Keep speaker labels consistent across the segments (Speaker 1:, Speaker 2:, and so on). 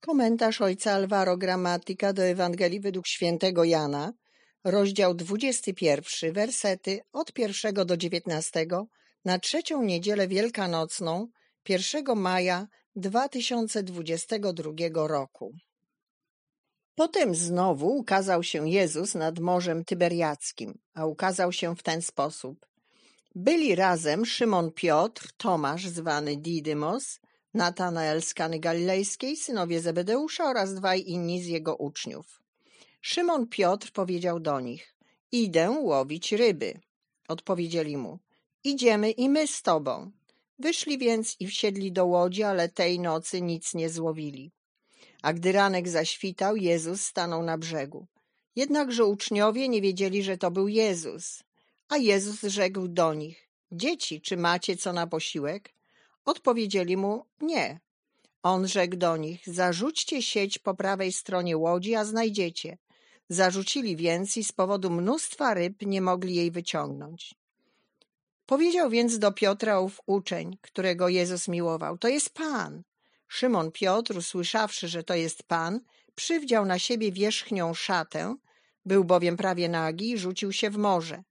Speaker 1: Komentarz ojca Alvaro Gramatyka do Ewangelii według świętego Jana, rozdział 21, wersety od 1 do 19 na trzecią niedzielę wielkanocną 1 maja 2022 roku. Potem znowu ukazał się Jezus nad Morzem Tyberiackim, a ukazał się w ten sposób. Byli razem Szymon Piotr, Tomasz zwany Didymos, Natanael z Kany Galilejskiej, synowie Zebedeusza oraz dwaj inni z jego uczniów. Szymon Piotr powiedział do nich, idę łowić ryby. Odpowiedzieli mu, idziemy i my z tobą. Wyszli więc i wsiedli do łodzi, ale tej nocy nic nie złowili. A gdy ranek zaświtał, Jezus stanął na brzegu. Jednakże uczniowie nie wiedzieli, że to był Jezus. A Jezus rzekł do nich, dzieci, czy macie co na posiłek? Odpowiedzieli mu, nie. On rzekł do nich, zarzućcie sieć po prawej stronie łodzi, a znajdziecie. Zarzucili więc i z powodu mnóstwa ryb nie mogli jej wyciągnąć. Powiedział więc do Piotra ów uczeń, którego Jezus miłował, to jest Pan. Szymon Piotr, usłyszawszy, że to jest Pan, przywdział na siebie wierzchnią szatę, był bowiem prawie nagi i rzucił się w morze.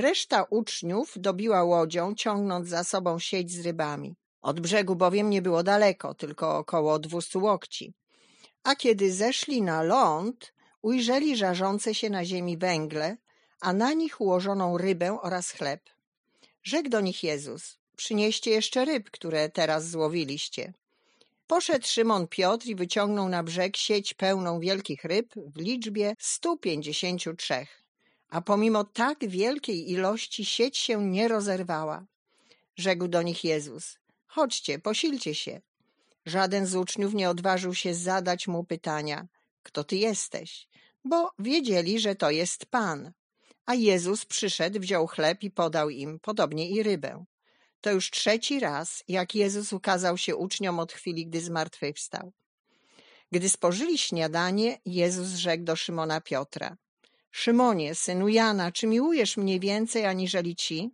Speaker 1: Reszta uczniów dobiła łodzią, ciągnąc za sobą sieć z rybami. Od brzegu bowiem nie było daleko, tylko około dwustu łokci. A kiedy zeszli na ląd, ujrzeli żarzące się na ziemi węgle, a na nich ułożoną rybę oraz chleb. Rzekł do nich Jezus, przynieście jeszcze ryb, które teraz złowiliście. Poszedł Szymon Piotr i wyciągnął na brzeg sieć pełną wielkich ryb w liczbie stu pięćdziesięciu trzech a pomimo tak wielkiej ilości sieć się nie rozerwała. Rzekł do nich Jezus, chodźcie, posilcie się. Żaden z uczniów nie odważył się zadać mu pytania, kto ty jesteś, bo wiedzieli, że to jest Pan. A Jezus przyszedł, wziął chleb i podał im, podobnie i rybę. To już trzeci raz, jak Jezus ukazał się uczniom od chwili, gdy zmartwychwstał. Gdy spożyli śniadanie, Jezus rzekł do Szymona Piotra – Szymonie, synu Jana, czy miłujesz mnie więcej aniżeli ci?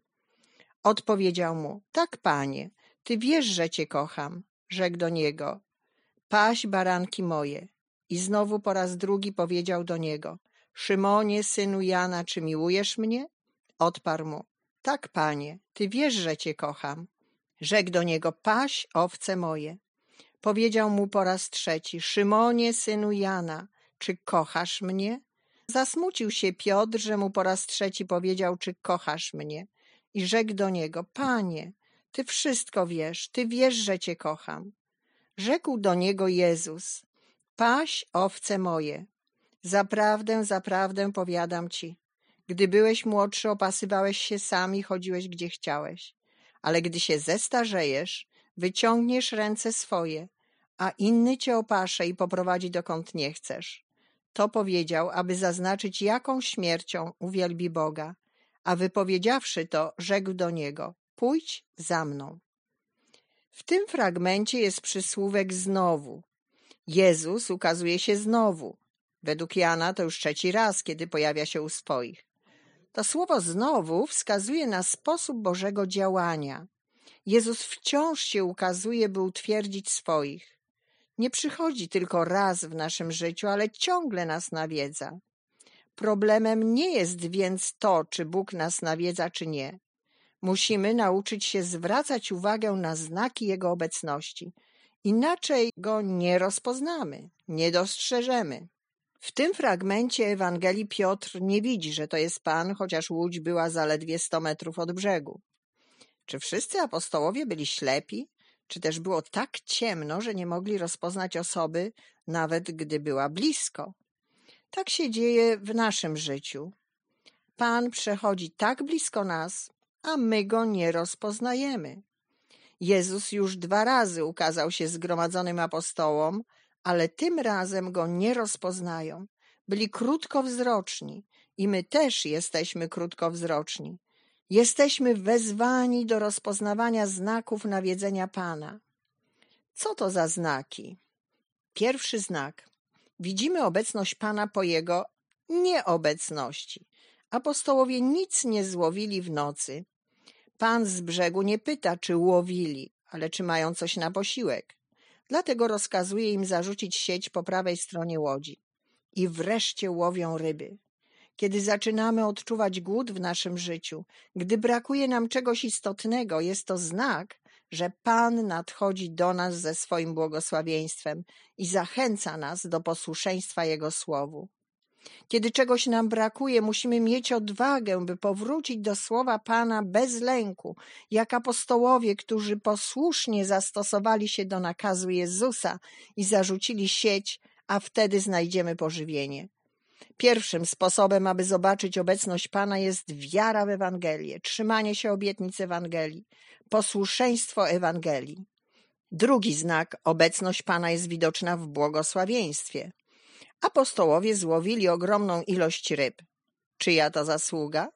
Speaker 1: Odpowiedział mu, tak, panie, ty wiesz, że cię kocham. Rzekł do niego, paś baranki moje. I znowu po raz drugi powiedział do niego, Szymonie, synu Jana, czy miłujesz mnie? Odparł mu, tak, panie, ty wiesz, że cię kocham. Rzekł do niego, paś owce moje. Powiedział mu po raz trzeci, Szymonie, synu Jana, czy kochasz mnie? Zasmucił się Piotr, że mu po raz trzeci powiedział, czy kochasz mnie. I rzekł do niego, panie, ty wszystko wiesz, ty wiesz, że cię kocham. Rzekł do niego Jezus, paś owce moje. Zaprawdę, zaprawdę powiadam ci, gdy byłeś młodszy, opasywałeś się sam i chodziłeś gdzie chciałeś. Ale gdy się zestarzejesz, wyciągniesz ręce swoje, a inny cię opasze i poprowadzi dokąd nie chcesz. To powiedział, aby zaznaczyć, jaką śmiercią uwielbi Boga, a wypowiedziawszy to, rzekł do niego: Pójdź za mną. W tym fragmencie jest przysłówek znowu. Jezus ukazuje się znowu. Według Jana to już trzeci raz, kiedy pojawia się u swoich. To słowo znowu wskazuje na sposób Bożego działania. Jezus wciąż się ukazuje, by utwierdzić swoich nie przychodzi tylko raz w naszym życiu, ale ciągle nas nawiedza. Problemem nie jest więc to, czy Bóg nas nawiedza, czy nie. Musimy nauczyć się zwracać uwagę na znaki Jego obecności. Inaczej Go nie rozpoznamy, nie dostrzeżemy. W tym fragmencie Ewangelii Piotr nie widzi, że to jest Pan, chociaż łódź była zaledwie sto metrów od brzegu. Czy wszyscy apostołowie byli ślepi? Czy też było tak ciemno, że nie mogli rozpoznać osoby, nawet gdy była blisko. Tak się dzieje w naszym życiu. Pan przechodzi tak blisko nas, a my go nie rozpoznajemy. Jezus już dwa razy ukazał się zgromadzonym apostołom, ale tym razem go nie rozpoznają. Byli krótkowzroczni i my też jesteśmy krótkowzroczni. Jesteśmy wezwani do rozpoznawania znaków nawiedzenia Pana. Co to za znaki? Pierwszy znak. Widzimy obecność Pana po Jego nieobecności. Apostołowie nic nie złowili w nocy. Pan z brzegu nie pyta, czy łowili, ale czy mają coś na posiłek. Dlatego rozkazuje im zarzucić sieć po prawej stronie łodzi. I wreszcie łowią ryby. Kiedy zaczynamy odczuwać głód w naszym życiu, gdy brakuje nam czegoś istotnego, jest to znak, że Pan nadchodzi do nas ze swoim błogosławieństwem i zachęca nas do posłuszeństwa Jego słowu. Kiedy czegoś nam brakuje, musimy mieć odwagę, by powrócić do słowa Pana bez lęku, jak apostołowie, którzy posłusznie zastosowali się do nakazu Jezusa i zarzucili sieć, a wtedy znajdziemy pożywienie. Pierwszym sposobem, aby zobaczyć obecność Pana jest wiara w Ewangelię, trzymanie się obietnic Ewangelii, posłuszeństwo Ewangelii. Drugi znak, obecność Pana jest widoczna w błogosławieństwie. Apostołowie złowili ogromną ilość ryb. Czyja to zasługa?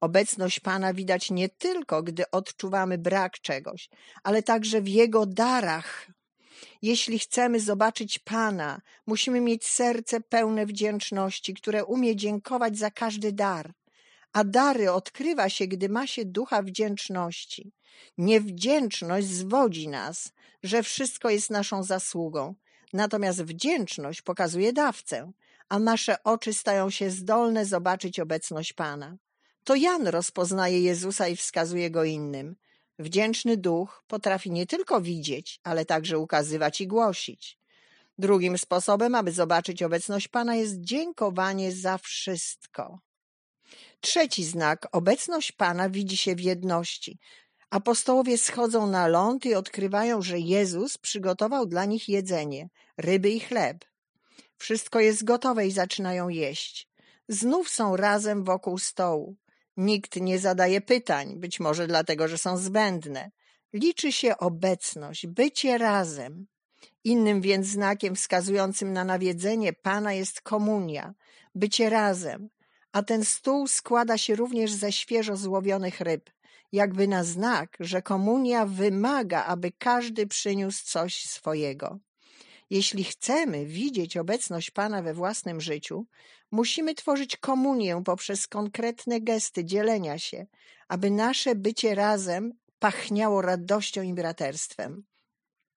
Speaker 1: Obecność Pana widać nie tylko, gdy odczuwamy brak czegoś, ale także w Jego darach. Jeśli chcemy zobaczyć Pana, musimy mieć serce pełne wdzięczności, które umie dziękować za każdy dar. A dary odkrywa się, gdy ma się ducha wdzięczności. Niewdzięczność zwodzi nas, że wszystko jest naszą zasługą. Natomiast wdzięczność pokazuje dawcę, a nasze oczy stają się zdolne zobaczyć obecność Pana. To Jan rozpoznaje Jezusa i wskazuje go innym. Wdzięczny duch potrafi nie tylko widzieć, ale także ukazywać i głosić. Drugim sposobem, aby zobaczyć obecność Pana, jest dziękowanie za wszystko. Trzeci znak, obecność Pana widzi się w jedności. Apostołowie schodzą na ląd i odkrywają, że Jezus przygotował dla nich jedzenie, ryby i chleb. Wszystko jest gotowe i zaczynają jeść. Znów są razem wokół stołu. Nikt nie zadaje pytań, być może dlatego, że są zbędne. Liczy się obecność, bycie razem. Innym więc znakiem wskazującym na nawiedzenie Pana jest komunia, bycie razem, a ten stół składa się również ze świeżo złowionych ryb jakby na znak, że komunia wymaga, aby każdy przyniósł coś swojego. Jeśli chcemy widzieć obecność Pana we własnym życiu, musimy tworzyć komunię poprzez konkretne gesty dzielenia się, aby nasze bycie razem pachniało radością i braterstwem.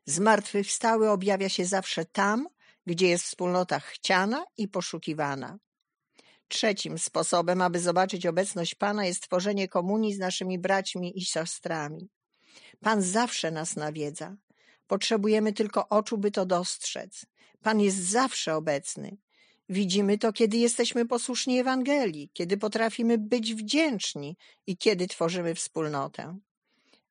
Speaker 1: Zmartwychwstały objawia się zawsze tam, gdzie jest wspólnota chciana i poszukiwana. Trzecim sposobem, aby zobaczyć obecność Pana, jest tworzenie komunii z naszymi braćmi i siostrami. Pan zawsze nas nawiedza. Potrzebujemy tylko oczu, by to dostrzec. Pan jest zawsze obecny. Widzimy to, kiedy jesteśmy posłuszni Ewangelii, kiedy potrafimy być wdzięczni i kiedy tworzymy wspólnotę.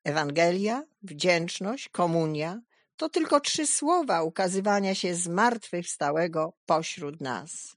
Speaker 1: Ewangelia, wdzięczność, komunia to tylko trzy słowa ukazywania się zmartwychwstałego pośród nas.